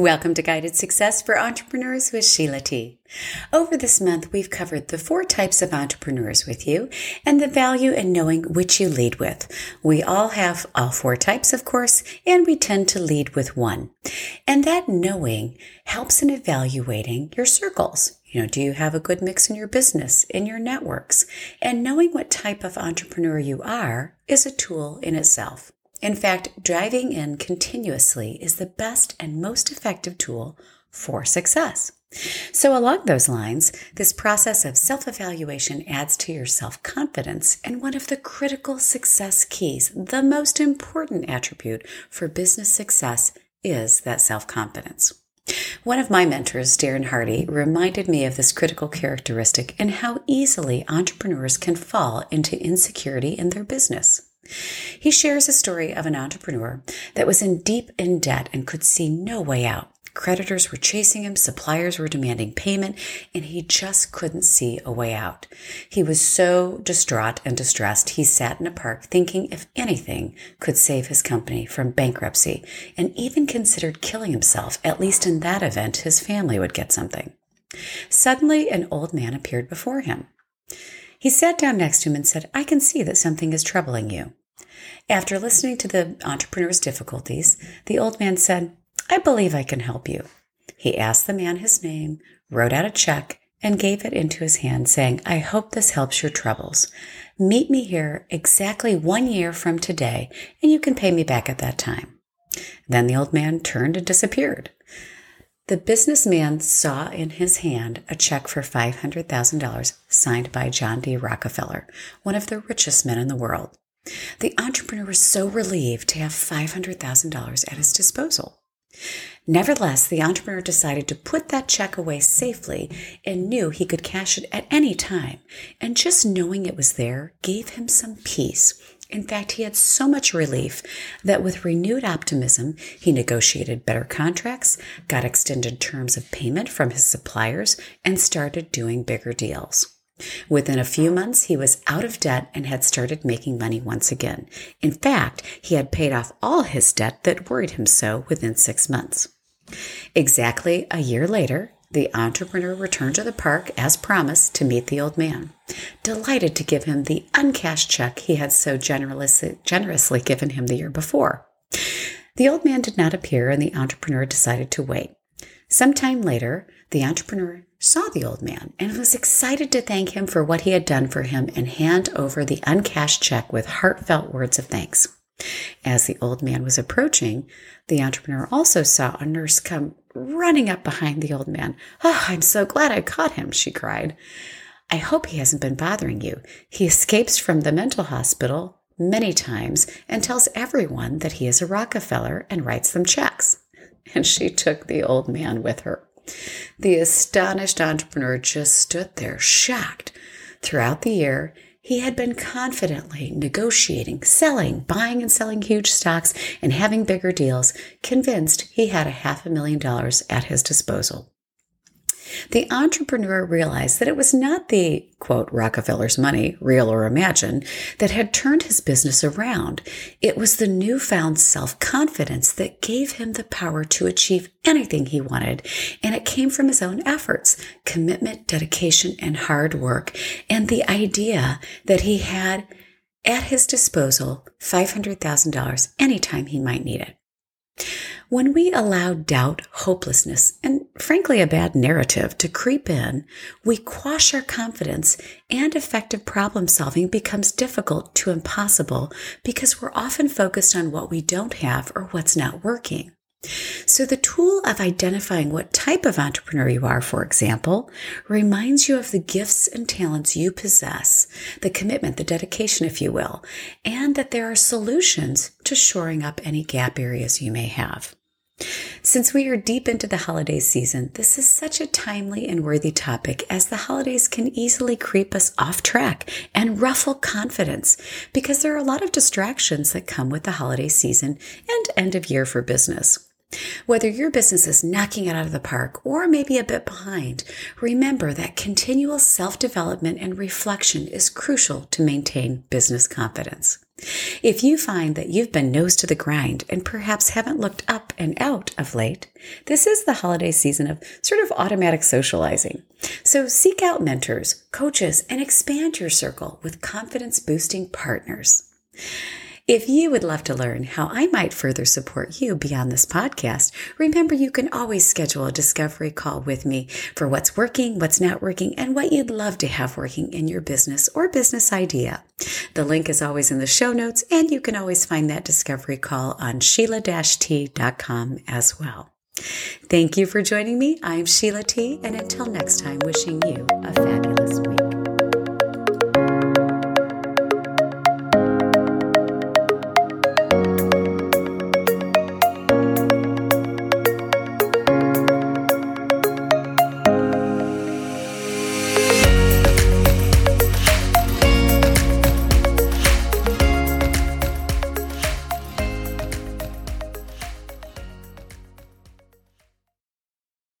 Welcome to Guided Success for Entrepreneurs with Sheila T. Over this month, we've covered the four types of entrepreneurs with you and the value in knowing which you lead with. We all have all four types, of course, and we tend to lead with one. And that knowing helps in evaluating your circles. You know, do you have a good mix in your business, in your networks? And knowing what type of entrepreneur you are is a tool in itself. In fact, driving in continuously is the best and most effective tool for success. So, along those lines, this process of self evaluation adds to your self confidence, and one of the critical success keys, the most important attribute for business success, is that self confidence. One of my mentors, Darren Hardy, reminded me of this critical characteristic and how easily entrepreneurs can fall into insecurity in their business. He shares a story of an entrepreneur that was in deep in debt and could see no way out. Creditors were chasing him, suppliers were demanding payment, and he just couldn't see a way out. He was so distraught and distressed, he sat in a park thinking if anything could save his company from bankruptcy, and even considered killing himself. At least in that event, his family would get something. Suddenly, an old man appeared before him. He sat down next to him and said, I can see that something is troubling you. After listening to the entrepreneur's difficulties, the old man said, I believe I can help you. He asked the man his name, wrote out a check, and gave it into his hand, saying, I hope this helps your troubles. Meet me here exactly one year from today, and you can pay me back at that time. Then the old man turned and disappeared. The businessman saw in his hand a check for $500,000 signed by John D. Rockefeller, one of the richest men in the world. The entrepreneur was so relieved to have $500,000 at his disposal. Nevertheless, the entrepreneur decided to put that check away safely and knew he could cash it at any time. And just knowing it was there gave him some peace. In fact, he had so much relief that with renewed optimism, he negotiated better contracts, got extended terms of payment from his suppliers, and started doing bigger deals. Within a few months, he was out of debt and had started making money once again. In fact, he had paid off all his debt that worried him so within six months. Exactly a year later, the entrepreneur returned to the park as promised to meet the old man, delighted to give him the uncashed check he had so generously, given him the year before. The old man did not appear, and the entrepreneur decided to wait. Some time later, the entrepreneur saw the old man and was excited to thank him for what he had done for him and hand over the uncashed check with heartfelt words of thanks. As the old man was approaching, the entrepreneur also saw a nurse come running up behind the old man. Oh, I'm so glad I caught him, she cried. I hope he hasn't been bothering you. He escapes from the mental hospital many times and tells everyone that he is a Rockefeller and writes them checks. And she took the old man with her. The astonished entrepreneur just stood there, shocked. Throughout the year, he had been confidently negotiating, selling, buying and selling huge stocks, and having bigger deals, convinced he had a half a million dollars at his disposal. The entrepreneur realized that it was not the quote Rockefeller's money, real or imagined, that had turned his business around. It was the newfound self-confidence that gave him the power to achieve anything he wanted. And it came from his own efforts, commitment, dedication, and hard work. And the idea that he had at his disposal $500,000 anytime he might need it. When we allow doubt, hopelessness, and frankly a bad narrative to creep in, we quash our confidence and effective problem solving becomes difficult to impossible because we're often focused on what we don't have or what's not working. So the tool of identifying what type of entrepreneur you are, for example, reminds you of the gifts and talents you possess, the commitment, the dedication, if you will, and that there are solutions to shoring up any gap areas you may have. Since we are deep into the holiday season, this is such a timely and worthy topic as the holidays can easily creep us off track and ruffle confidence because there are a lot of distractions that come with the holiday season and end of year for business. Whether your business is knocking it out of the park or maybe a bit behind, remember that continual self development and reflection is crucial to maintain business confidence. If you find that you've been nose to the grind and perhaps haven't looked up and out of late, this is the holiday season of sort of automatic socializing. So seek out mentors, coaches, and expand your circle with confidence boosting partners. If you would love to learn how I might further support you beyond this podcast, remember you can always schedule a discovery call with me for what's working, what's not working, and what you'd love to have working in your business or business idea. The link is always in the show notes, and you can always find that discovery call on sheila-t.com as well. Thank you for joining me. I'm Sheila T, and until next time, wishing you a fabulous week.